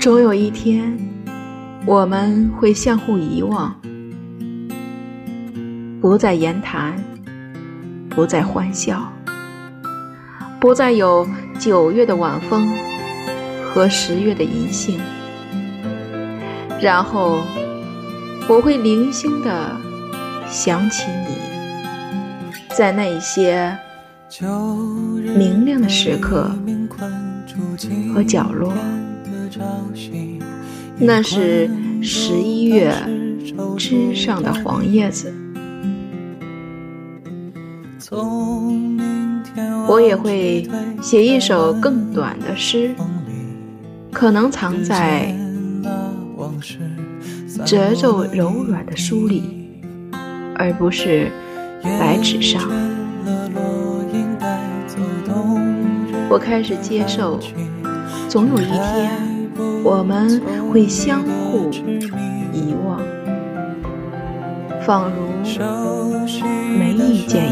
终有一天，我们会相互遗忘，不再言谈，不再欢笑，不再有九月的晚风和十月的银杏。然后，我会零星的想起你，在那一些明亮的时刻和角落。那是十一月枝上的黄叶子，我也会写一首更短的诗，可能藏在褶皱柔软的书里，而不是白纸上。我开始接受，总有一天。我们会相互遗忘，仿如没遇见。